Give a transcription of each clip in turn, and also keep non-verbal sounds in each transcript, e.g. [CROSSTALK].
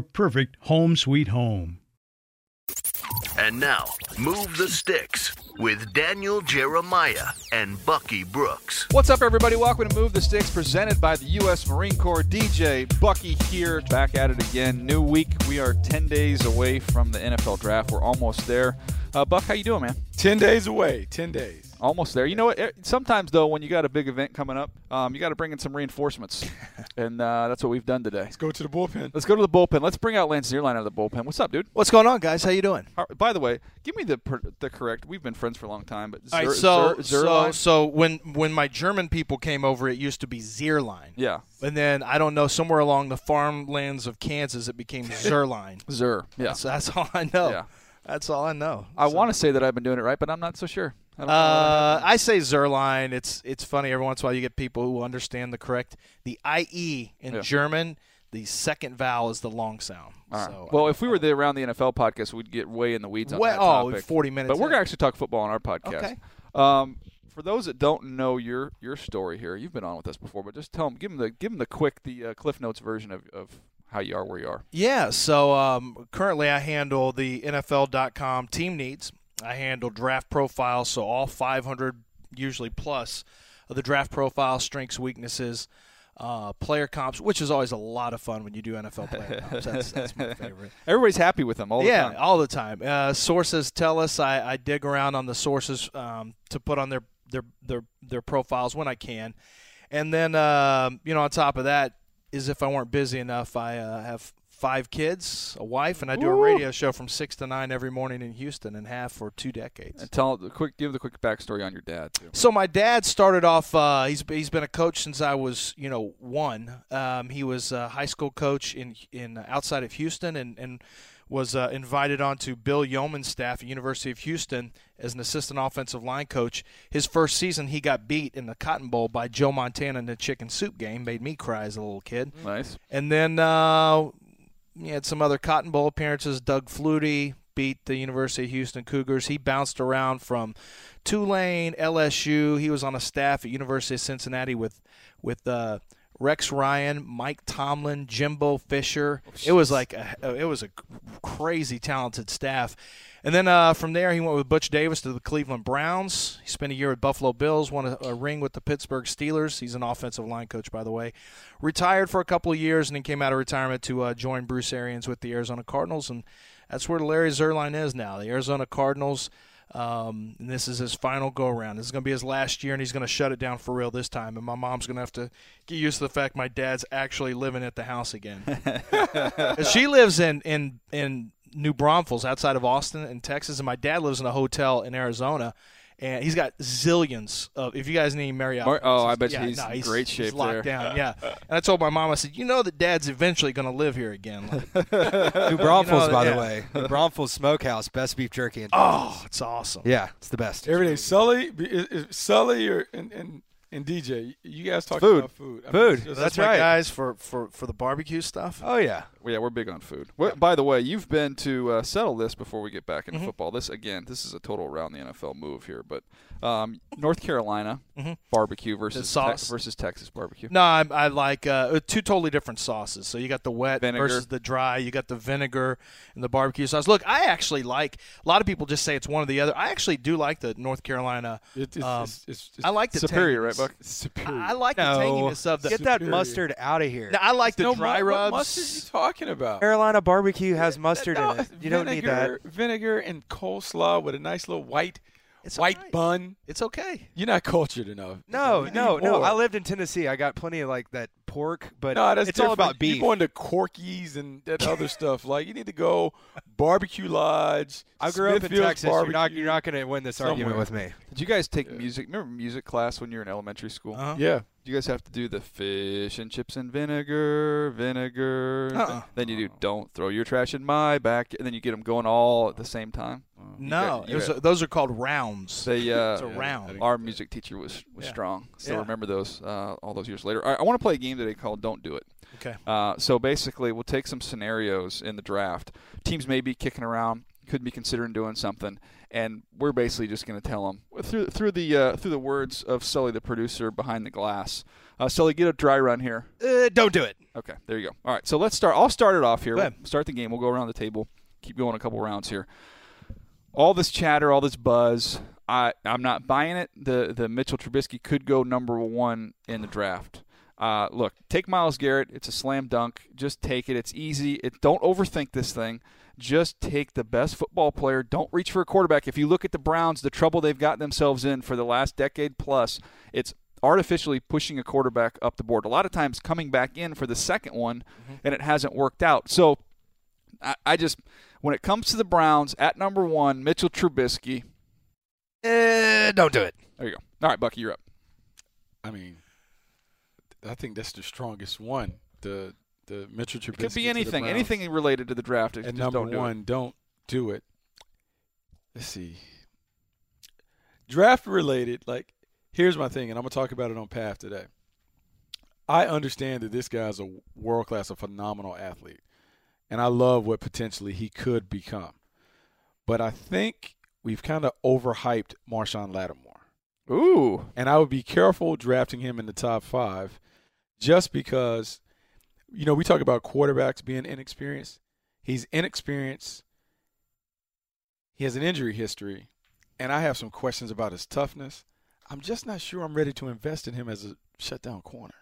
perfect home sweet home. And now, Move the Sticks with Daniel Jeremiah and Bucky Brooks. What's up, everybody? Welcome to Move the Sticks, presented by the U.S. Marine Corps. DJ Bucky here, back at it again. New week. We are 10 days away from the NFL draft. We're almost there. Uh, Buck, how you doing, man? 10 days away. 10 days. Almost there. You know what? Sometimes, though, when you got a big event coming up, um, you got to bring in some reinforcements. [LAUGHS] and uh, that's what we've done today. Let's go to the bullpen. Let's go to the bullpen. Let's bring out Lance Zierlein out of the bullpen. What's up, dude? What's going on, guys? How you doing? How- by the way, give me the per- the correct. We've been friends for a long time, but All right, Zer- so Zer- so so when when my German people came over, it used to be Zierlein. yeah, And then I don't know, somewhere along the farmlands of Kansas, it became [LAUGHS] Zerline. Zer. Yeah, So that's all I know. Yeah. That's all I know. I So- want to say that I've been doing it right, but I'm not so sure. I. Uh, I say Zerline. It's it's funny every once in a while you get people who understand the correct the IE in Yeah. German. The second vowel is the long sound. Right. So, well, if we were the around the NFL podcast, we'd get way in the weeds on Well, that oh, 40 minutes But we're gonna actually talk football on our podcast. Okay. Um, for those that don't know your your story here, you've been on with us before, but just tell them, give them the give them the quick, the uh, Cliff Notes version of, of how you are where you are. Yeah, so um, currently I handle the NFL.com team needs. I handle draft profiles, so all 500, usually plus, of the draft profile, strengths, weaknesses, uh, player comps, which is always a lot of fun when you do NFL player [LAUGHS] comps. That's, that's my favorite. Everybody's happy with them all the yeah, time. all the time. Uh, sources tell us I, I dig around on the sources um, to put on their, their their their profiles when I can, and then um, you know on top of that is if I weren't busy enough, I uh, have five kids, a wife, and I do a radio show from six to nine every morning in Houston and have for two decades. And tell the quick, give the quick backstory on your dad too. So my dad started off. Uh, he's he's been a coach since I was you know one. Um, he was a high school coach in in outside of Houston and and was uh, invited onto Bill Yeoman's staff at University of Houston as an assistant offensive line coach. His first season, he got beat in the Cotton Bowl by Joe Montana in the chicken soup game. Made me cry as a little kid. Nice. And then uh, he had some other Cotton Bowl appearances. Doug Flutie beat the University of Houston Cougars. He bounced around from Tulane, LSU. He was on a staff at University of Cincinnati with with uh, Rex Ryan, Mike Tomlin, Jimbo Fisher. It was like a, it was a crazy talented staff. And then uh, from there, he went with Butch Davis to the Cleveland Browns. He spent a year with Buffalo Bills, won a, a ring with the Pittsburgh Steelers. He's an offensive line coach, by the way. Retired for a couple of years, and then came out of retirement to uh, join Bruce Arians with the Arizona Cardinals, and that's where Larry Zierlein is now. The Arizona Cardinals. Um, and this is his final go around. This is going to be his last year, and he's going to shut it down for real this time. And my mom's going to have to get used to the fact my dad's actually living at the house again. [LAUGHS] she lives in in in New Braunfels, outside of Austin in Texas, and my dad lives in a hotel in Arizona. And he's got zillions of. If you guys need Marriott, Mar- oh, I bet yeah, he's no, in great he's shape locked there. down, [LAUGHS] yeah. And I told my mom, I said, you know that Dad's eventually going to live here again. Like, [LAUGHS] New Braunfels, You know, by yeah. the way. New Braunfels Smokehouse, best beef jerky. In oh, it's awesome. yeah, it's the best. Every day, Sully, is, is Sully or and, and and DJ. You guys talk Food. about food. I Food. it's just- That's, That's my right. guys for, for, for the barbecue stuff. Oh yeah, yeah, we're big on food. What, By the way, you've been to uh, settle this before we get back into Mm-hmm. football. This again, this is a total around the NFL move here, but um, North Carolina Mhm. barbecue versus sauce. versus Texas barbecue. No, I, I like uh, two totally different sauces. So you got the wet Vinegar. versus the dry. You got the vinegar and the barbecue sauce. Look, I actually like. A lot of people just say it's one or the other. I actually do like the North Carolina. It, it's, Um, it's, it's, it's I like the Superior, right. Buck? superior. I, I like No. the tanginess of the. Get that mustard out of here. Now, I like the no, dry mu- rubs. What mustard you talking about? Carolina barbecue has mustard No, in it. You don't need that. vinegar- Vinegar and coleslaw with a nice little white It's white alright. bun. It's okay. You're not cultured enough. No, no, no. I lived in Tennessee. I got plenty of like that pork, but No, that's it's all different. about beef. You're going to Corky's and that other [LAUGHS] stuff. Like you need to go barbecue lodge. I grew up in Smithfield's Texas. You're not, barbecue. you're not going to win this argument with me. Did you guys take music? Remember music class when you were in elementary school? Uh-huh. Yeah. Do you guys have to do the fish and chips and vinegar, vinegar? Uh-uh. Then you do don't throw your trash in my back, and then you get them going all at the same time. You No, got- it was, got- those are called rounds. They, uh, [LAUGHS] It's a round. Our music teacher was was Yeah. strong. Still Yeah. remember those uh, all those years later. I, I want to play a game today called "Don't Do It." Okay. Uh, so basically, we'll take some scenarios in the draft. Teams may be kicking around, could be considering doing something, and we're basically just going to tell them through through the uh, through the words of Sully, the producer behind the glass. Uh, Sully, get a dry run here. Uh, don't do it. Okay, there you go. All right, so let's start. I'll start it off here. We'll start the game. We'll go around the table. Keep going a couple rounds here. All this chatter, all this buzz. I I'm not buying it. The the Mitchell Trubisky could go number one in the draft. Uh, look, take Myles Garrett. It's a slam dunk. Just take it. It's easy. It don't overthink this thing. Just take the best football player. Don't reach for a quarterback. If you look at the Browns, the trouble they've gotten themselves in for the last decade plus, it's artificially pushing a quarterback up the board. A lot of times coming back in for the second one, and it hasn't worked out. So I, I just, when it comes to the Browns at number one, Mitchell Trubisky. Uh, don't do it. There you go. All right, Bucky, you're up. I mean, I think that's the strongest one. The the Mitchell Trubisky. It could be anything, anything related to the draft. And just number don't do one, it. don't do it. Let's see. Draft related, like here's my thing, and I'm gonna talk about it on Path today. I understand that this guy's a world class, a phenomenal athlete, and I love what potentially he could become. But I think we've kind of overhyped Marshon Lattimore. Ooh, And I would be careful drafting him in the top five just because, you know, we talk about quarterbacks being inexperienced. He's inexperienced. He has an injury history. And I have some questions about his toughness. I'm just not sure I'm ready to invest in him as a shutdown corner.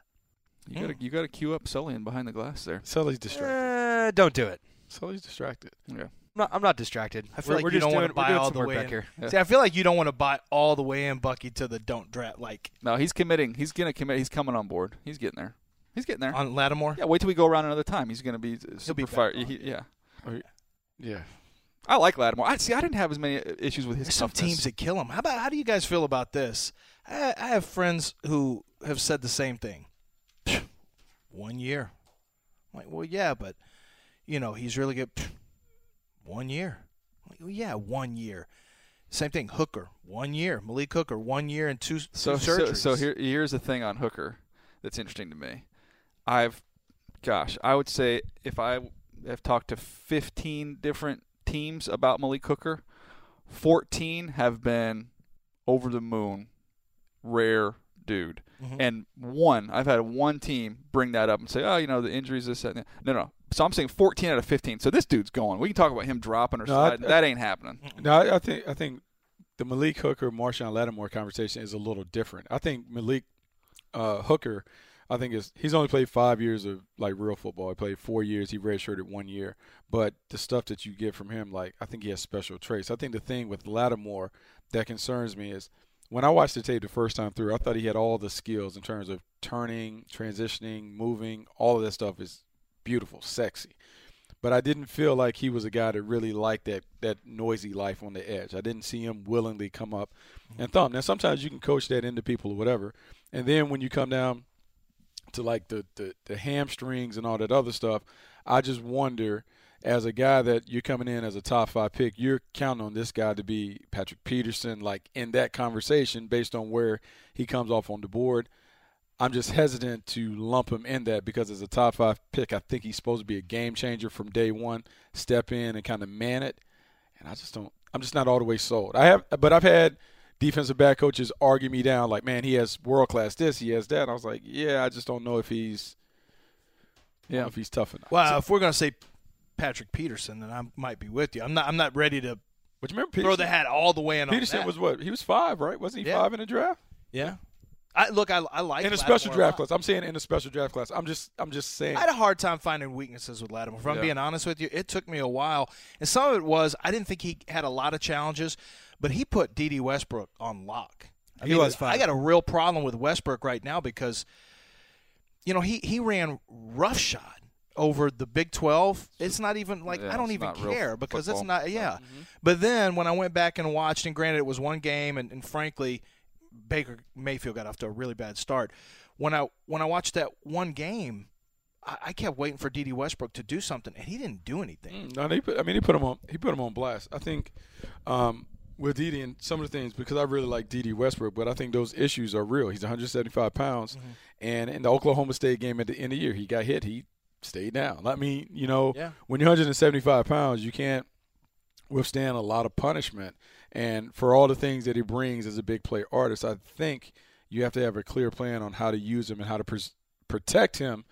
you got to you got to queue up Sully in behind the glass there. Sully's distracted. Uh, don't do it. Sully's distracted. Yeah. I'm not, I'm not distracted. I feel we're, like we're you just don't want to buy all the way in. here. Yeah. See, I feel like you don't want to buy all the way in, Bucky, to the don't draft like No, he's committing. He's gonna commit. He's coming on board. He's getting there. He's getting there. on Lattimore. Yeah, wait till we go around another time. He's gonna be uh, super be back fire. he- yeah. Yeah. I like Lattimore. I see. I didn't have as many uh, issues with his There's some teams that kill him. How about how do you guys feel about this? I, I have friends who have said the same thing. One year. I'm like, well, yeah, but you know he's really good. One year. I'm like, well, yeah, one year. Same thing. Hooker, one year. Malik Hooker, one year and two, So, two so, surgeries. so here, here's the thing on Hooker that's interesting to me. I've, gosh, I would say if I have talked to 15 different teams about Malik Hooker, 14 have been over the moon, rare dude. Mhm. And one, I've had one team bring that up and say, oh, you know, the injuries, this, that, and that. No, no. So I'm saying 14 out of 15. So this dude's going. We can talk about him dropping or No, I- sliding. that ain't happening. No, I, I think I think the Malik Hooker Marshon Lattimore conversation is a little different. I think Malik uh, Hooker, I think is he's only played five years of like real football. He played four years. He redshirted one year. But the stuff that you get from him, like I think he has special traits. I think the thing with Lattimore that concerns me is when I watched the tape the first time through, I thought he had all the skills in terms of turning, transitioning, moving. All of that stuff is beautiful, sexy but I didn't feel like he was a guy that really liked that that noisy life on the edge. I didn't see him willingly come up and thump. Now sometimes you can coach that into people or whatever, and then when you come down to like the the, the hamstrings and all that other stuff, I just wonder. As a guy that you're coming in as a top five pick, you're counting on this guy to be Patrick Peterson, like in that conversation based on where he comes off on the board. I'm just hesitant to lump him in that because as a top five pick, I think he's supposed to be a game changer from day one, step in and kind of man it. And I just don't. I'm just not all the way sold. I have, but I've had defensive back coaches argue me down, like, man, he has world class this, he has that. And I was like, yeah, I just don't know if he's, yeah, if he's tough enough. Well, if we're going to say Patrick Peterson, then I might be with you. I'm not. I'm not ready to but you remember throw Peterson? the hat all the way in. Peterson on that. was what? He was five, right? Wasn't he Yeah. five in the draft? Yeah. I look. I, I like in a special Lattimore draft lot. class. I'm saying in a special draft class. I'm just, I'm just saying. I had a hard time finding weaknesses with Lattimore. If I'm Yeah. being honest with you, it took me a while, and some of it was I didn't think he had a lot of challenges, but he put Dede Westbrook on lock. I He was fine. I got a real problem with Westbrook right now because, you know, he he ran roughshod over the Big 12. It's not even like Yeah, I don't even care because it's not. Yeah, but then when I went back and watched, and granted it was one game, and, and frankly, Baker Mayfield got off to a really bad start. When I when I watched that one game, I, I kept waiting for Dede Westbrook to do something, and he didn't do anything. Mm, No, he put, I mean, he put him on. He put him on blast. I think um, with Dede and some of the things because I really like Dede Westbrook, but I think those issues are real. He's 175 pounds, Mm-hmm. and in the Oklahoma State game at the end of the year, he got hit. He stayed down. I mean, you know, Yeah. when you're 175 pounds, you can't withstand a lot of punishment. And for all the things that he brings as a big play artist, I think you have to have a clear plan on how to use him and how to pres- protect him.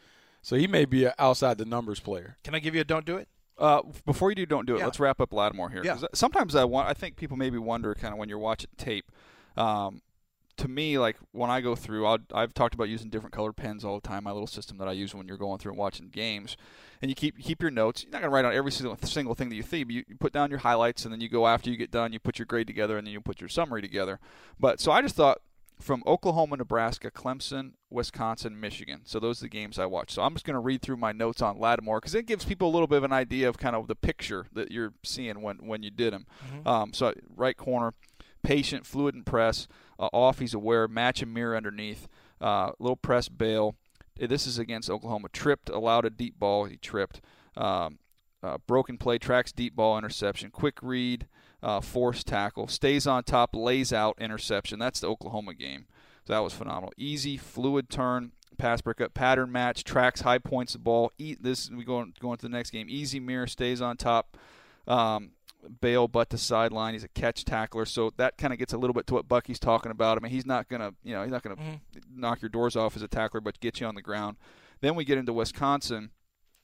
So he may be an outside the numbers player. Can I give you a don't do it? Uh, before you do, don't do it. Yeah. Let's wrap up Lattimore here. Yeah. 'Cause Sometimes I want. I think people maybe wonder, kind of, when you're watching tape. Um, to me, like when I go through, I'll, I've talked about using different colored pens all the time. My little system that I use when you're going through and watching games, and you keep you keep your notes. You're not gonna write out every single single thing that you see. But you, you put down your highlights, and then you go after you get done. You put your grade together, and then you put your summary together. But so I just thought from Oklahoma, Nebraska, Clemson, Wisconsin, Michigan. So those are the games I watched. So I'm just going to read through my notes on Lattimore because it gives people a little bit of an idea of kind of the picture that you're seeing when when you did him. Um, so right corner, patient, fluid and press. Uh, off, he's aware. Match and mirror underneath. Uh, little press bail. Uh, This is against Oklahoma. Tripped, allowed a deep ball. He tripped. Um, uh, broken play, tracks deep ball, interception. Quick read, uh, force tackle. Stays on top, lays out, interception. That's the Oklahoma game. So that was phenomenal. Easy, fluid turn, pass breakup, pattern match, tracks high points the ball. E- this we go going to the next game. Easy mirror, stays on top. Um, bail butt to sideline. He's a catch tackler, so that kind of gets a little bit to what Bucky's talking about. I mean, he's not gonna, you know, he's not gonna knock your doors off as a tackler, but get you on the ground. Then we get into Wisconsin.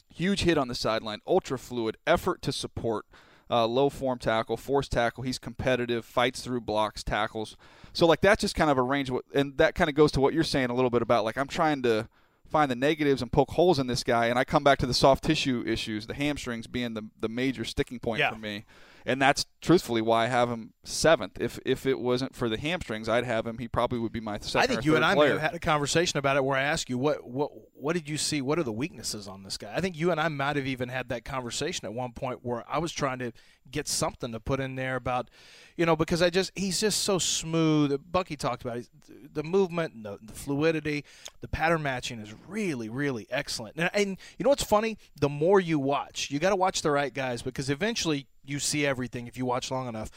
Huge hit on the sideline, ultra fluid, effort to support, uh, low form tackle, force tackle. He's competitive, fights through blocks, tackles. So like that's just kind of a range, of and that kind of goes to what you're saying a little bit about like I'm trying to find the negatives and poke holes in this guy, and I come back to the soft tissue issues, the hamstrings being the the major sticking point Yeah. for me, and that's truthfully why I have him seventh. If if it wasn't for the hamstrings, I'd have him. He probably would be my second. I think you and I player. have had a conversation about it where I asked you what what what did you see? What are the weaknesses on this guy? I think you and I might have even had that conversation at one point where I was trying to get something to put in there about, you know, because I just he's just so smooth. Bucky talked about it, the movement, and the, the fluidity, the pattern matching is really really excellent. And, and you know what's funny? The more you watch, you got to watch the right guys because eventually you see everything if you watch long enough.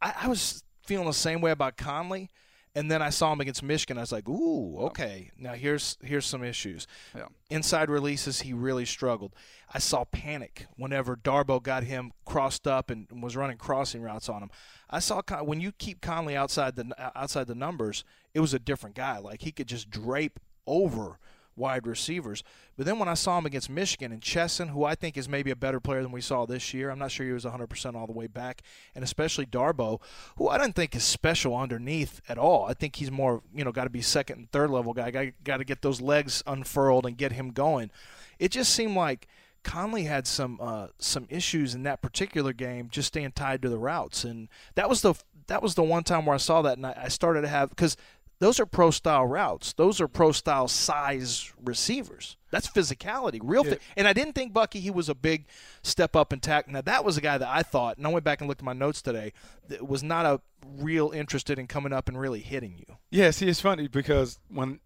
I, I was feeling the same way about Conley. And then I saw him against Michigan. I was like, "Ooh, okay. Now here's here's some issues." Yeah. Inside releases, he really struggled. I saw panic whenever Darboh got him crossed up and was running crossing routes on him. I saw Con- when you keep Conley outside the uh, outside the numbers, it was a different guy. Like he could just drape over wide receivers. But then when I saw him against Michigan and Chesson, who I think is maybe a better player than we saw this year, I'm not sure he was 100% all the way back, and especially Darboh, who I don't think is special underneath at all. I think he's more, you know, got to be second and third level guy. Got, to get those legs unfurled and get him going. It just seemed like Conley had some uh, some issues in that particular game, just staying tied to the routes, and that was the that was the one time where I saw that, and I, I started to have because those are pro style routes. Those are pro style size receivers. That's physicality, real. Fi- and I didn't think Bucky he was a big step up in tackle. Now that was a guy that I thought, and I went back and looked at my notes today, that was not a real interested in coming up and really hitting you. Yeah, see, it's funny because when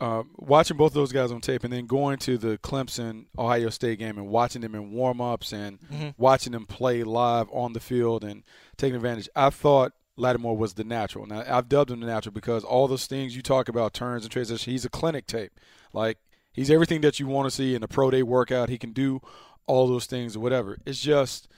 uh, watching both those guys on tape and then going to the Clemson Ohio State game and watching them in warm ups and watching them play live on the field and taking advantage, I thought Lattimore was the natural. Now I've dubbed him the natural because all those things you talk about, turns and transition, he's a clinic tape. Like he's everything that you want to see in a pro day workout. He can do all those things or whatever. It's just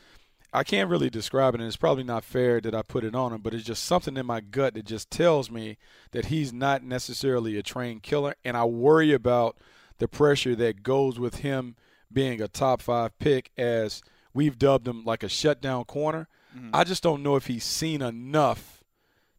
I can't really describe it, and it's probably not fair that I put it on him, but it's just something in my gut that just tells me that he's not necessarily a trained killer, and I worry about the pressure that goes with him being a top five pick as we've dubbed him like a shutdown corner. Mm-hmm. I just don't know if he's seen enough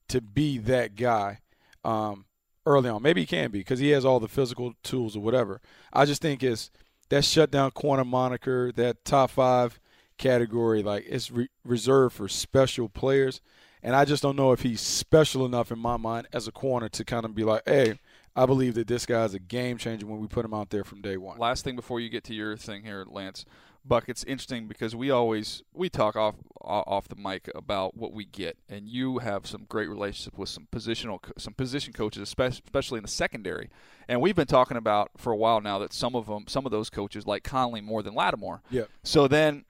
to be that guy um, early on. Maybe he can be because he has all the physical tools or whatever. I just think it's that shutdown corner moniker, that top five category, like it's re- reserved for special players. And I just don't know if he's special enough in my mind as a corner to kind of be like, hey, I believe that this guy's a game changer when we put him out there from day one. Last thing before you get to your thing here, Lance. Buck, it's interesting because we always we talk off off the mic about what we get, and you have some great relationship with some positional some position coaches, especially in the secondary. And we've been talking about for a while now that some of them, some of those coaches like Conley more than Lattimore. Yeah. So then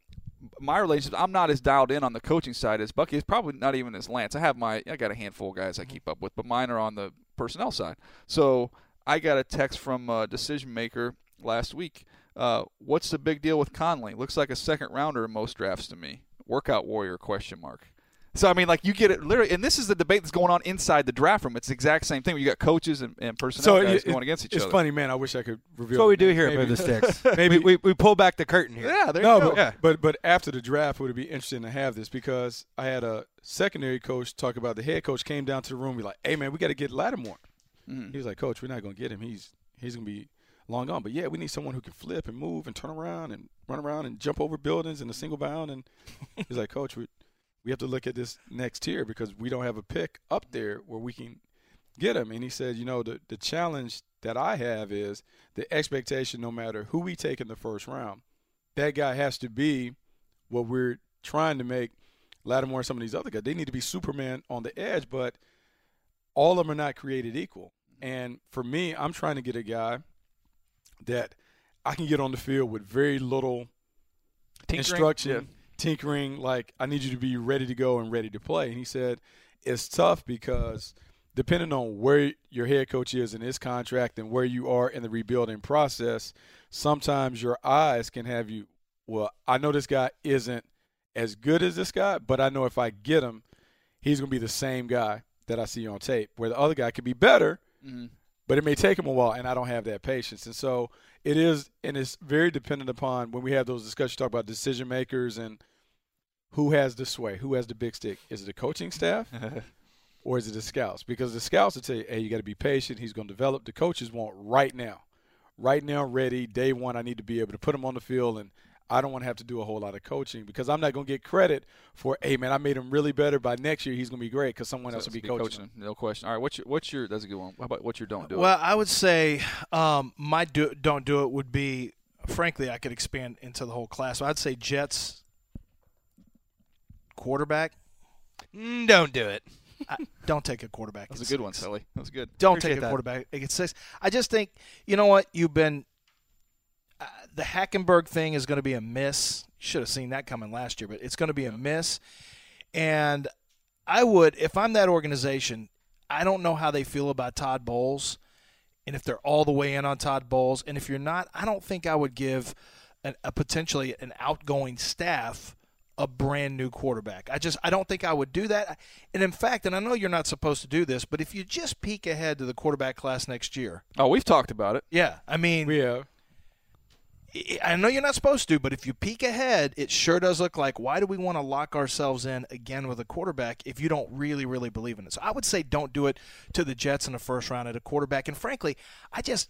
my relationship, I'm not as dialed in on the coaching side as Bucky. Is probably not even as Lance. I have my, I got a handful of guys I mm-hmm. keep up with, but mine are on the personnel side. So I got a text from a decision maker last week. Uh, what's the big deal with Conley? Looks like a second rounder in most drafts to me. Workout warrior question mark. So I mean, like you get it literally, and this is the debate that's going on inside the draft room. It's the exact same thing. You got coaches and, and personnel so guys it, going against each it's other. It's funny, man. I wish I could reveal. That's what we do here Maybe. at the Sticks. [LAUGHS] Maybe we, we pull back the curtain here. Yeah, there no, you go. But, yeah. but but after the draft, would it be interesting to have this because I had a secondary coach talk about the head coach came down to the room, be like, "Hey, man, we got to get Lattimore." Mm-hmm. He was like, "Coach, we're not going to get him. He's he's going to be long gone. But yeah, we need someone who can flip and move and turn around and run around and jump over buildings in a single bound." And [LAUGHS] he's like, "Coach, we we have to look at this next tier because we don't have a pick up there where we can get him. And he said, you know, the, the challenge that I have is the expectation, no matter who we take in the first round, that guy has to be what we're trying to make Lattimore and some of these other guys. They need to be Superman on the edge, but all of them are not created equal. Mm-hmm. And for me, I'm trying to get a guy that I can get on the field with very little Tinkering, instruction. Yeah tinkering, like, I need you to be ready to go and ready to play. And he said, it's tough because depending on where your head coach is in his contract and where you are in the rebuilding process, sometimes your eyes can have you, well, I know this guy isn't as good as this guy, but I know if I get him, he's going to be the same guy that I see on tape, where the other guy could be better, mm-hmm. But it may take him a while, and I don't have that patience. And so it is, and it's very dependent upon when we have those discussions, talk about decision makers and who has the sway, who has the big stick. Is it the coaching staff? [LAUGHS] or is it the scouts? Because the scouts will tell you, hey, you got to be patient. He's going to develop. The coaches want right now, right now, ready. Day one, I need to be able to put him on the field, and I don't want to have to do a whole lot of coaching because I'm not going to get credit for, hey, man, I made him really better. By next year, he's going to be great because someone so else will be, be coaching. coaching. No question. All right, what's your, what's your, that's a good one. How about what your don't do Well, it? I would say um, my do, don't do it would be, frankly, I could expand into the whole class. So I'd say Jets quarterback. Mm, don't do it. I, don't take a quarterback. That's a good one, Sully. That's good. Don't Appreciate take a that. quarterback. It six. I just think you know what you've been. The Hackenberg thing is going to be a miss. Should have seen that coming last year, but it's going to be a miss. And I would, if I'm that organization, I don't know how they feel about Todd Bowles, and if they're all the way in on Todd Bowles, and if you're not, I don't think I would give an, a potentially an outgoing staff a brand new quarterback. I just I don't think I would do that. And in fact, and I know you're not supposed to do this, but if you just peek ahead to the quarterback class next year. Oh, we've talked about it. Yeah, I mean, we have. I know you're not supposed to, but if you peek ahead, it sure does look like why do we want to lock ourselves in again with a quarterback if you don't really, really believe in it? So I would say don't do it to the Jets in the first round at a quarterback. And frankly, I just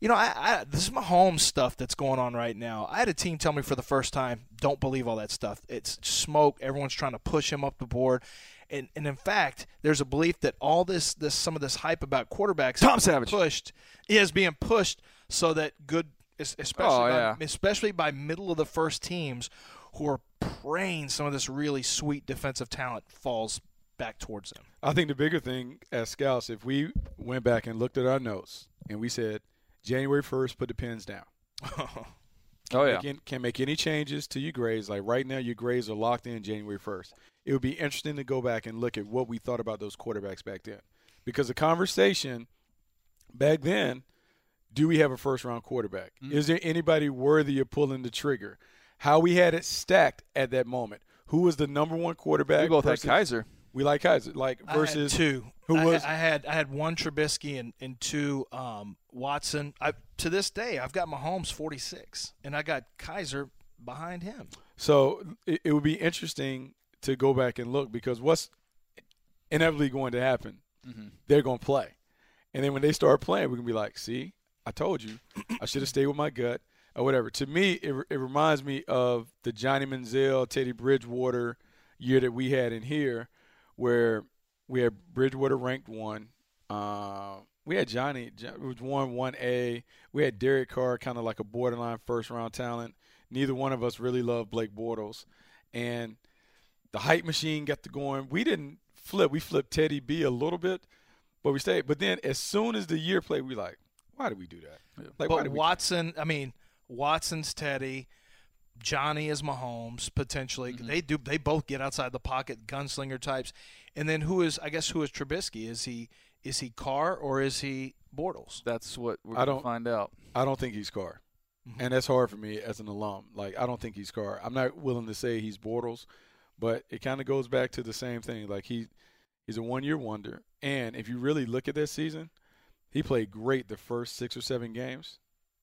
you know, I, I, this is my home stuff that's going on right now. I had a team tell me for the first time, don't believe all that stuff. It's smoke. Everyone's trying to push him up the board. And, and in fact, there's a belief that all this, this some of this hype about quarterbacks Tom Savage pushed is being pushed so that good, Oh, especially oh, yeah. by, especially by middle of the first teams who are praying some of this really sweet defensive talent falls back towards them. I think the bigger thing as scouts, if we went back and looked at our notes and we said – January 1st, put the pens down. [LAUGHS] Oh, yeah. make any- can't make any changes to your grades. Like right now, your grades are locked in January 1st. It would be interesting to go back and look at what we thought about those quarterbacks back then, because the conversation back then, do we have a first round quarterback? Mm. Is there anybody worthy of pulling the trigger? How we had it stacked at that moment. Who was the number one quarterback? We both had Kizer. We like Kizer. Like I had versus two. who I, was- I had I had one Trubisky and, and two um, Watson. I, to this day, I've got Mahomes 46, and I got Kizer behind him. So it, it would be interesting to go back and look because what's inevitably going to happen, Mm-hmm. they're going to play. And then when they start playing, we're going to be like, see, I told you. I should have stayed with my gut or whatever. To me, it, it reminds me of the Johnny Manziel, Teddy Bridgewater year that we had in here where we had Bridgewater ranked one. Uh, we had Johnny, it was one, 1A. We had Derek Carr, kind of like a borderline first round talent. Neither one of us really loved Blake Bortles. And the hype machine got to going. We didn't flip. We flipped Teddy B a little bit, but we stayed. But then as soon as the year played, we like, why do we do that? Like, but did we? Watson, I mean, Watson's Teddy, Johnny is Mahomes potentially. Mm-hmm. They do. They both get outside the pocket, gunslinger types. And then who is? I guess who is Trubisky? Is he is he Carr or is he Bortles? That's what we're I going to don't- find out. I don't think he's Carr. And that's hard for me as an alum. Like, I don't think he's Carr. I'm not willing to say he's Bortles, but it kind of goes back to the same thing. Like, he he's a one year wonder. And if you really look at this season, he played great the first six or seven games,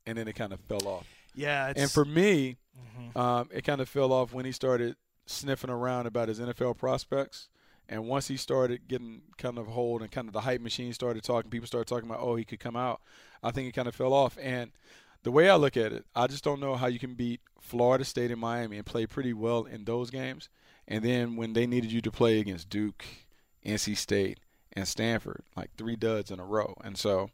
and then it kind of fell off. Yeah. It's, And for me, Mhm. um, it kind of fell off when he started sniffing around about his NFL prospects. And once he started getting kind of hold and kind of the hype machine started talking, people started talking about, oh, he could come out. I think it kind of fell off. And the way I look at it, I just don't know how you can beat Florida State and Miami and play pretty well in those games. And then when they needed you to play against Duke, NC State, and Stanford, like three duds in a row. And so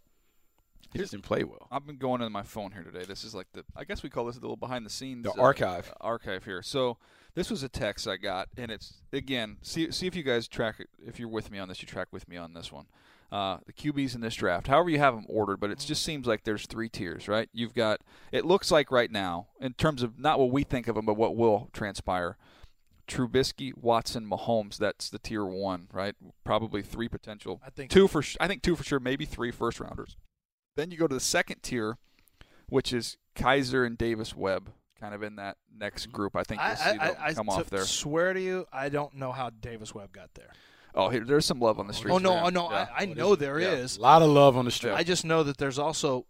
he just didn't play well. I've been going into my phone here today. This is like the I guess we call this the little behind the scenes The uh, archive. archive here. So this was a text I got, and it's again see see if you guys track it. If you're with me on this, you track with me on this one. Uh, the QBs in this draft, however you have them ordered, but it just seems like there's three tiers, right? You've got it looks like right now in terms of not what we think of them, but what will transpire. Trubisky, Watson, Mahomes. That's the tier one, right? Probably three potential. I think two for sh- I think two for sure, maybe three first rounders. Then you go to the second tier, which is Kizer and Davis Webb, kind of in that next mm-hmm. group. I think I, you'll see I, I, come I off there. swear to you, I don't know how Davis Webb got there. Oh, here, there's some love on the oh, street. Oh no, oh, no, I, I know there is. A lot of love on the street. I just know that there's also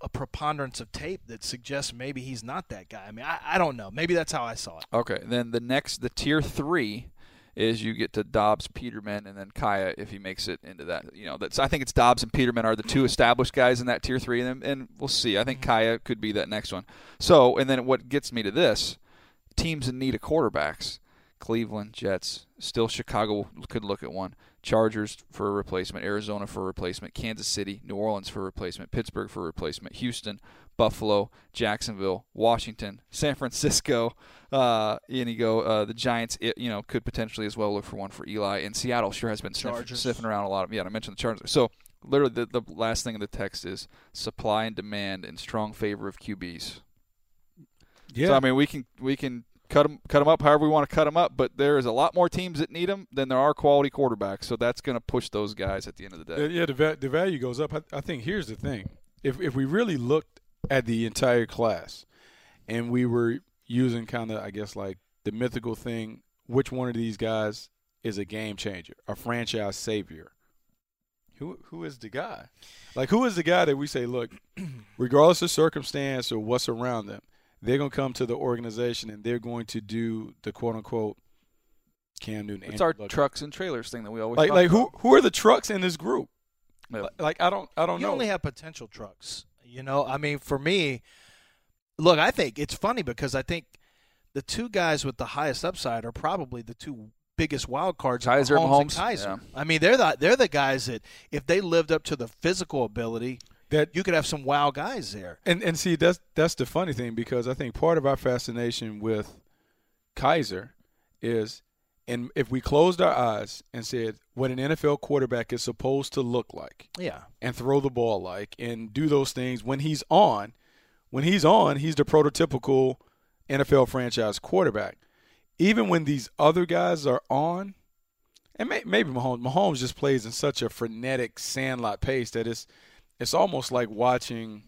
a preponderance of tape that suggests maybe he's not that guy. I mean, I, I don't know. Maybe that's how I saw it. Okay, then the next, the tier three, is you get to Dobbs, Peterman, and then Kaaya if he makes it into that. You know, that's I think it's Dobbs and Peterman are the two established guys in that tier three, and and we'll see. I think mm-hmm. Kaaya could be that next one. So, and then what gets me to this: teams in need of quarterbacks. Cleveland, Jets, still Chicago could look at one. Chargers for a replacement, Arizona for a replacement, Kansas City, New Orleans for a replacement, Pittsburgh for a replacement, Houston, Buffalo, Jacksonville, Washington, San Francisco, [LAUGHS] uh, and you go uh, the Giants. It, you know could potentially as well look for one for Eli, and Seattle sure has been sniffing, sniffing around a lot. Of, yeah, I mentioned the Chargers. So literally, the, the last thing in the text is supply and demand in strong favor of QBs. yeah. So I mean, we can we can cut them cut 'em up however we want to cut them up, but there is a lot more teams that need them than there are quality quarterbacks. So that's going to push those guys at the end of the day. Yeah, the, va- the value goes up. I, I think here's the thing: if if we really looked at the entire class, and we were using kind of, I guess, like the mythical thing, which one of these guys is a game changer, a franchise savior? Who who is the guy? Like who is the guy that we say, look, [CLEARS THROAT] regardless of circumstance or what's around them, they're gonna come to the organization and they're going to do the quote unquote Cam Newton. It's Andrew our Luck. trucks and trailers thing that we always like talk like who about. who are the trucks in this group? Yeah. Like, like I don't I don't You know. only have potential trucks. You know, I mean, for me, look, I think it's funny because I think the two guys with the highest upside are probably the two biggest wild cards. are Kizer and Mahomes and Mahomes, Kizer. yeah. I mean, they're the they're the guys that if they lived up to the physical ability, that you could have some wow guys there. and and see that's that's the funny thing because I think part of our fascination with Kizer is and if we closed our eyes and said what an NFL quarterback is supposed to look like Yeah. and throw the ball like and do those things when he's on, when he's on, he's the prototypical NFL franchise quarterback. Even when these other guys are on, and may, maybe Mahomes, Mahomes just plays in such a frenetic sandlot pace that it's it's almost like watching.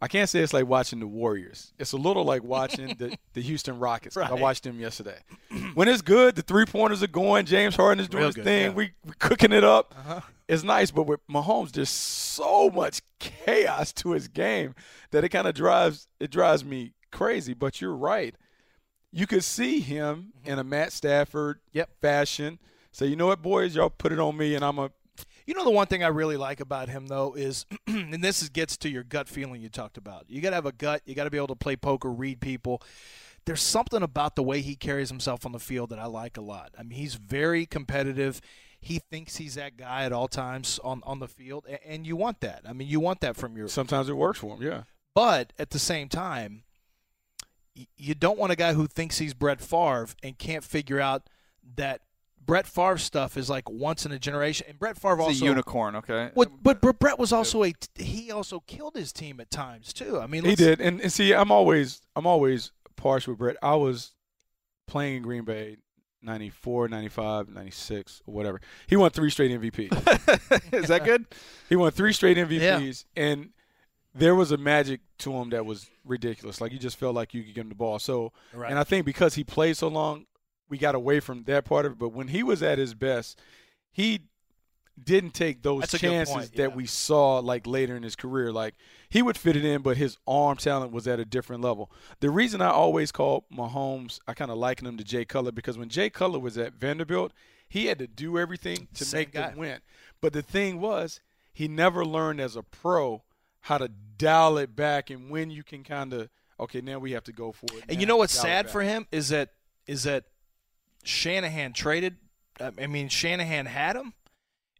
I can't say it's like watching the Warriors. It's a little like watching the, [LAUGHS] the Houston Rockets. I watched them yesterday. when it's good, the three pointers are going. James Harden is doing Real his good, thing. yeah. We we cooking it up. Uh-huh. It's nice, but with Mahomes, there's so much chaos to his game that it kind of drives it drives me crazy. But you're right. You could see him in a Matt Stafford Mm-hmm. Yep. fashion. Say, you know what, boys, y'all put it on me, and I'm a You know the one thing I really like about him though is, [CLEARS THROAT] and this is, gets to your gut feeling you talked about. You got to have a gut. You got to be able to play poker, read people. There's something about the way he carries himself on the field that I like a lot. I mean, he's very competitive. He thinks he's that guy at all times on on the field, a- and you want that. I mean, you want that from your. sometimes it works for him. Yeah. But at the same time, you don't want a guy who thinks he's Brett Favre and can't figure out that Brett Favre stuff is like once in a generation. And Brett Favre It's also a unicorn, okay? what, but, but Brett was also a he also killed his team at times too. I mean, He did, and, and see, I'm always I'm always partial with Brett. I was playing in Green Bay, 94, 95, 96, whatever. He won three straight MVP. [LAUGHS] Is that good? he won three straight MVPs, and there was a magic to him that was ridiculous. Like you just felt like you could give him the ball. So, Right. and I think because he played so long, we got away from that part of it. But when he was at his best, he didn't take those That's chances point, that yeah. we saw like later in his career. Like he would fit it in, but his arm talent was at a different level. The reason I always call Mahomes, I kind of liken him to Jay Cutler because when Jay Cutler was at Vanderbilt, he had to do everything to Same make guy. them win. But the thing was, he never learned as a pro how to dial it back and when you can kind of okay, now we have to go for it. And Now you know what's sad for him is that is that Shanahan traded. I mean, Shanahan had him,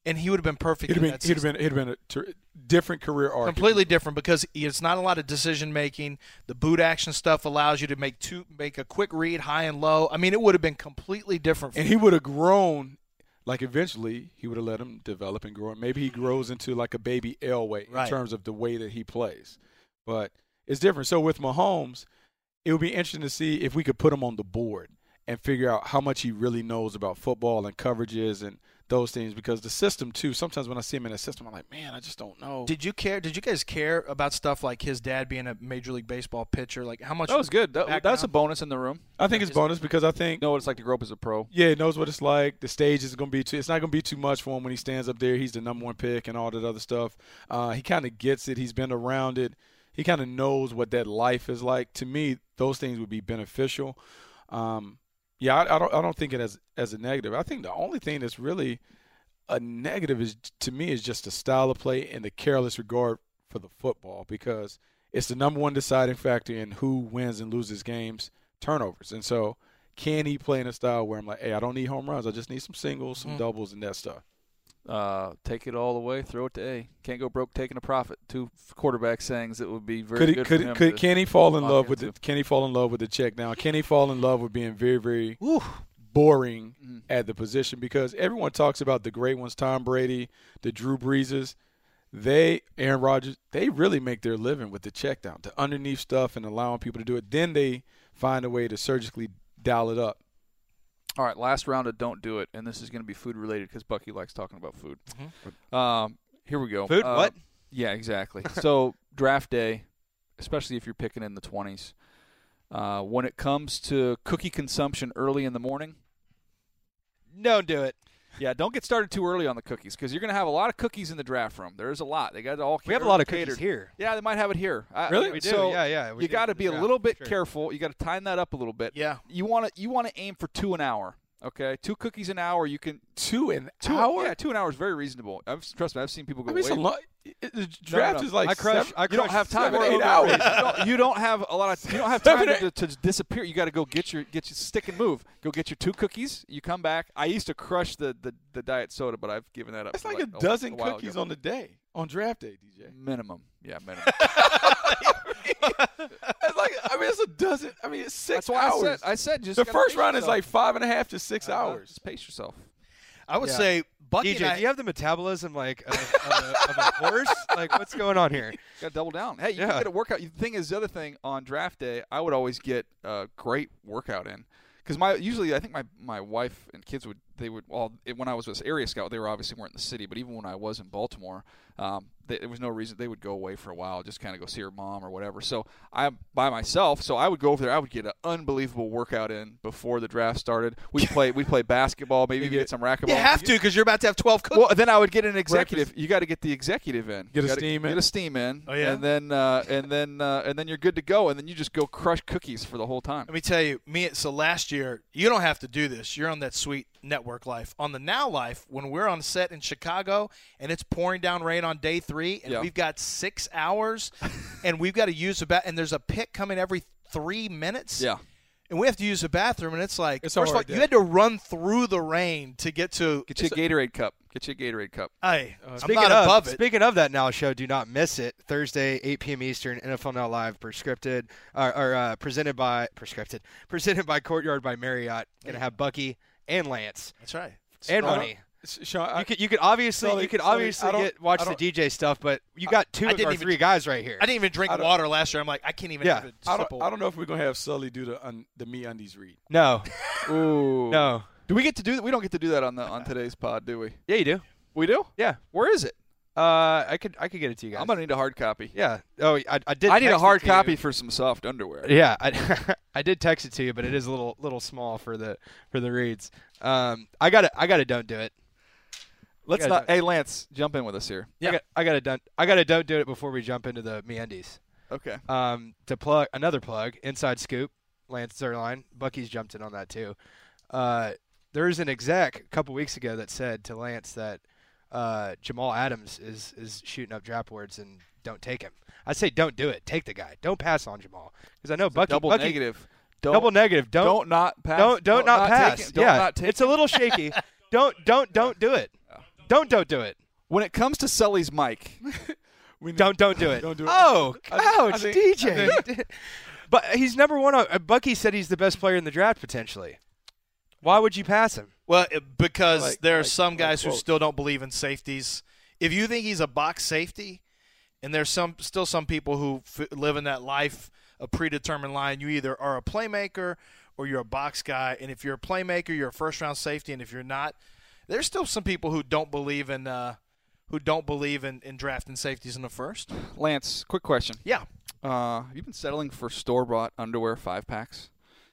and he would have been perfect. He'd have in been, that he'd have been, he'd have been a ter- different career arc. completely different because it's not a lot of decision making. The boot action stuff allows you to make two make a quick read, high and low. I mean, it would have been completely different. And he would have grown. Like eventually, he would have let him develop and grow. And maybe he grows into like a baby Elway Right. in terms of the way that he plays. But it's different. So with Mahomes, it would be interesting to see if we could put him on the board and figure out how much he really knows about football and coverages and those things. Because the system too. Sometimes when I see him in a system, I'm like, man, I just don't know. Did you care? Did you guys care about stuff like his dad being a major league baseball pitcher? Like how much? That was good. That, that's a bonus in the room. I think it's bonus because I think You know what it's like to grow up as a pro. Yeah, he knows what it's like. The stage is going to be too. It's not going to be too much for him when he stands up there. He's the number one pick and all that other stuff. Uh, he kind of gets it. He's been around it. He kind of knows what that life is like. To me, those things would be beneficial. Um, yeah, I, I don't. I don't think it as as a negative. I think the only thing that's really a negative is to me is just the style of play and the careless regard for the football because it's the number one deciding factor in who wins and loses games turnovers. And so, can he play in a style where I'm like, hey, I don't need home runs. I just need some singles, some Mhm. doubles, and that stuff. Uh, take it all the way, throw it to A. Can't go broke taking a profit. Two quarterback sayings that would be very Could he? good Could, for him could can he fall in love with the? Can he fall in love with the check down? Can he fall in love with being very, very boring Mhm. at the position? Because everyone talks about the great ones, Tom Brady, the Drew Breeses. They, Aaron Rodgers, they really make their living with the check down, the underneath stuff, and allowing people to do it. Then they find a way to surgically dial it up. All right, last round of don't do it, and this is going to be food related because Bucky likes talking about food. Mm-hmm. Um, here we go. Food? Uh, What? Yeah, exactly. [LAUGHS] so draft day, especially if you're picking in the 20s, uh, when it comes to cookie consumption early in the morning, Don't do it. Yeah, don't get started too early on the cookies because you're going to have a lot of cookies in the draft room. There's a lot. They got it all. We have a lot of catered. cookies here. Yeah, they might have it here. I- Really? We do. So yeah, yeah. we you got to be the a little bit sure. careful. You got to time that up a little bit. Yeah. You want to you want to aim for two an hour. Okay, two cookies an hour. You can Two an two hour. Yeah, two an hour is very reasonable. I've, trust me, I've seen people go I mean, it's a lot. The draft no. is like I crush- seven- I you don't have time. seven, eight hours. You don't, you don't have a lot of. You don't have time to, to disappear. You got to go get your get your stick and move. Go get your two cookies. You come back. I used to crush the the, the diet soda, but I've given that up. It's for like a dozen a cookies ago. on the day on draft day, DJ. minimum. Yeah, minimum. [LAUGHS] [LAUGHS] It's like I mean, it's a dozen. I mean, it's six That's why hours. I said I said just the first pace round is yourself. like five and a half to 6 Uh-huh. hours. Just pace yourself. I would Yeah. say Bucky DJ, and I, do you have the metabolism like of, of, a, of a [LAUGHS] horse? Like, what's going on here? Got to double down. Hey, you Yeah. can get a workout. The thing is, the other thing on draft day, I would always get a great workout in because my usually I think my my wife and kids would they would well when I was with area scout they were obviously weren't in the city, but even when I was in Baltimore, um, they, there was no reason they would go away for a while, just kind of go see her mom or whatever. So I'm by myself, so I would go over there. I would get an unbelievable workout in before the draft started. We [LAUGHS] play we play basketball, maybe even get some racquetball. you have to because you're about to have 12 cookies. Well, then I would get an executive. You got to get the executive in. Get You a gotta steam in. Get a steam in. Oh, yeah? And then uh, and then uh, and then you're good to go. And then you just go crush cookies for the whole time. Let me tell you, me. So last year, you don't have to do this. You're on that sweet network life. On the Now life, when we're on set in Chicago and it's pouring down rain on day three, and Yeah. we've got six hours, [LAUGHS] and we've got to use a bat, and there's a pick coming every three minutes. Yeah. And we have to use the bathroom, and it's like It's first of all, hard, you had to run through the rain to get to. Get you a Gatorade cup. Get you a Gatorade cup. Hey, Uh, I'm Speaking not of, above it. Speaking of that Now show, do not miss it. Thursday, 8 p.m. Eastern, NFL Now Live, prescripted or, or uh, presented by prescripted, [LAUGHS] presented by Courtyard by Marriott. Gonna have Bucky and Lance That's right. and Uh, money. Sean, I, You could you could obviously Sully- you could Sully, obviously get watch the DJ stuff, but you got two I of our even- three guys right here. I didn't even drink water last year. I'm like, I can't even Yeah. have a I don't, I don't know if we're gonna have Sully do the un, the me undies read. No, [LAUGHS] Ooh. no. Do we get to do that? We don't get to do that on the on today's pod, do we? Yeah, you do. We do. Yeah. Where is it? Uh, I could I could get it to you guys. I'm gonna need a hard copy. yeah. Oh, I, I did. I need a hard to you. copy for some soft underwear. Yeah, I, [LAUGHS] I did text it to you, but it is a little little small for the for the reads. Um, I got it. I got it. Don't do it. Let's Yeah, not. don't- Hey, Lance, jump in with us here. I got I got it done. I got to Don't do it before we jump into the MeUndies. Okay. Um, to plug another plug, Inside Scoop, Lance Zierlein, Bucky's jumped in on that too. Uh, there's an exec a couple weeks ago that said to Lance that uh, Jamal Adams is is shooting up draft boards and don't take him. I say don't do it. Take the guy. Don't pass on Jamal because I know Bucky. Double Bucky, negative. Don't, Double negative. Don't Don't not pass. don't don't, not, take pass. it. Don't yeah, not it's a little shaky. [LAUGHS] don't don't don't do it. Don't don't do it. When it comes to Sully's mic, [LAUGHS] We Don't don't do it. Don't do it. Oh, I think- I ouch, think- DJ. [LAUGHS] but he's number one. On, uh, Bucky said he's the best player in the draft potentially. Why would you pass him? Well, because Like- there are like- some like guys who still don't believe in safeties. If you think he's a box safety, and there's some still some people who f- live in that life a predetermined line, you either are a playmaker or you're a box guy. And if you're a playmaker, you're a first round safety. And if you're not, there's still some people who don't believe in uh, who don't believe in, in drafting safeties in the first. Lance, quick question. Yeah. Uh, have you been settling for store bought underwear five packs?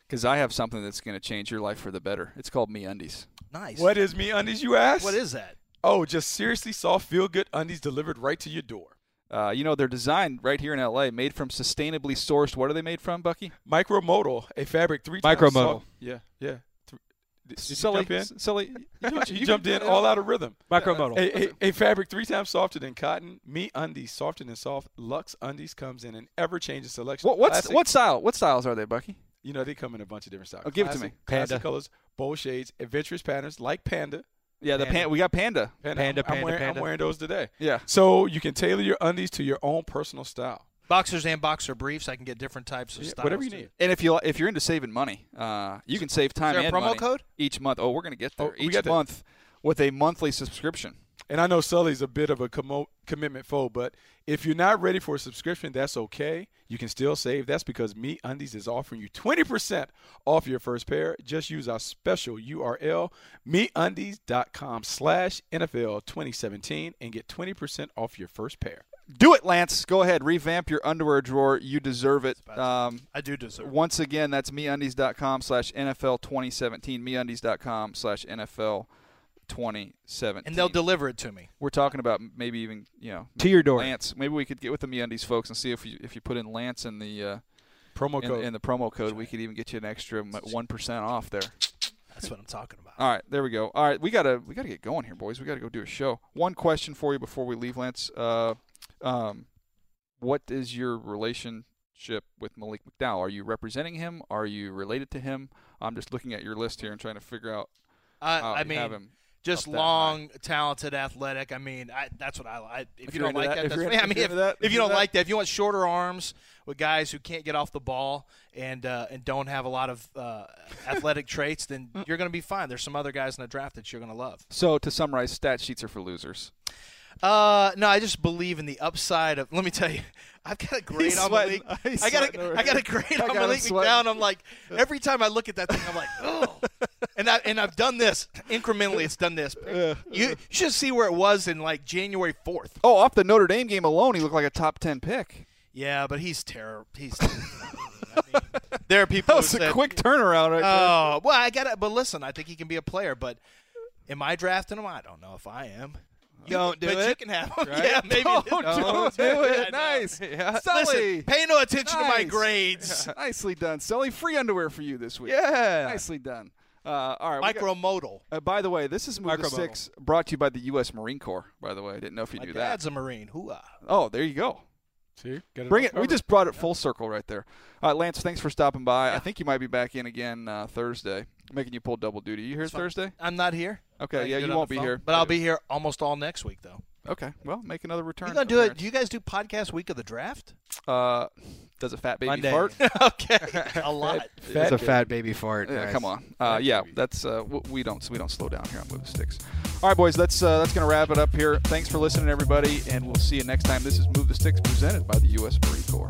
Because I have something that's going to change your life for the better. It's called MeUndies. Nice. What is me undies? You ask. What is that? Oh, just seriously soft, feel good undies delivered right to your door. Uh, you know they're designed right here in LA, made from sustainably sourced. What are they made from, Bucky? Micromodal, a fabric three times Micromodal. soft- Yeah, yeah. Th- Did, did you Sully, jump in? S- Sully, [LAUGHS] You, you- you you jumped in all out of rhythm. Micromodal. A, a, a fabric three times softer than cotton. Me undies softer than soft. Lux undies comes in an ever changing selection. What, what's what style? What styles are they, Bucky? You know they come in a bunch of different styles. Oh, give it to Classic- me. Classic colors, bold shades, adventurous patterns like panda. Yeah, the Panda. pan, we got Panda. Panda, Panda, I'm, panda, wearing, panda. I'm wearing those today. Yeah. So you can tailor your undies to your own personal style. Boxers and boxer briefs. I can get different types of Yeah, styles. whatever you need. And if you if you're into saving money, uh, you can save time Is there a and promo money code? each month. Oh, we're gonna get there Oh, we each got that. month with a monthly subscription. And I know Sully's a bit of a commo- commitment foe, but if you're not ready for a subscription, that's okay. You can still save. That's because MeUndies is offering you 20% off your first pair. Just use our special URL, meundies.com slash NFL 2017 and get 20% off your first pair. Do it, Lance. Go ahead, revamp your underwear drawer. You deserve it. Um, I do deserve. it. once again, that's meundies.com slash NFL 2017. Meundies.com slash NFL 2017. And they'll deliver it to me. We're talking about maybe even you know To your door. Lance. Maybe we could get with the MeUndies folks and see if you if you put in Lance in the uh, Promo in, code. in the promo code, we could even get you an extra one percent off there. That's what I'm talking about. All right, there we go. All right, we gotta we gotta get going here, boys. We gotta go do a show. One question for you before we leave, Lance. Uh, um, what is your relationship with Malik McDowell? Are you representing him? Are you related to him? I'm just looking at your list here and trying to figure out I, how I you have mean, him. Just long, talented, athletic. I mean, I, that's what I like. If, If you don't like that- that, if that's you're. I mean, if that- if if you don't that- like that, if you want shorter arms with guys who can't get off the ball and uh, and don't have a lot of uh, [LAUGHS] athletic traits, then you're going to be fine. There's some other guys in the draft that you're going to love. So to summarize, stat sheets are for losers. Uh, no, I just believe in the upside of. Let me tell you, [LAUGHS] I've got a grade on. Malik. [LAUGHS] I got a, I got a grade [LAUGHS] on Malik. McDowell. I'm like, every time I look at that thing, I'm like, oh. And I and I've done this incrementally. It's done this. You, you should see where it was in like January 4th. Oh, off the Notre Dame game alone, he looked like a top ten pick. Yeah, but he's terrible. He's. terrible. I mean, there are people That was a said, quick turnaround right there. Oh well, I got it. But listen, I think he can be a player. But am I drafting him? I don't know if I am. You Don't can- do but you can have him. right? Yeah, maybe. Don't [LAUGHS] this- do I it. know. Nice. Yeah. Sully. Listen, pay no attention to my Nice. grades. [LAUGHS] Nicely done, Sully. Free underwear for you this week. Yeah. Nicely done. Uh, all right. we got- Micromodal. uh, by the way, this is Move the Micromodal. Six, brought to you by the U.S. Marine Corps. By the way, I didn't know if you My knew that. dad's a Marine. Hooah. Oh, there you go. See, Get Bring all it. We just brought it full circle right there. All right, Lance, thanks for stopping by. I think you might be back in again uh, Thursday, making you pull double duty. You here Thursday? I'm not here. Okay, I yeah, you won't be phone. here. But I'll be here almost all next week, though. Okay, well, make another return. You gonna do it? Do you guys do podcast week of the draft? Uh, does a fat baby Monday. fart? [LAUGHS] [LAUGHS] okay, a lot. It's a fat baby fart. Yeah, Nice. come on. Uh, yeah, that's uh, we don't we don't slow down here on Move the Sticks. All right, boys, that's uh, that's gonna wrap it up here. Thanks for listening, everybody, and we'll see you next time. This is Move the Sticks presented by the U.S. Marine Corps.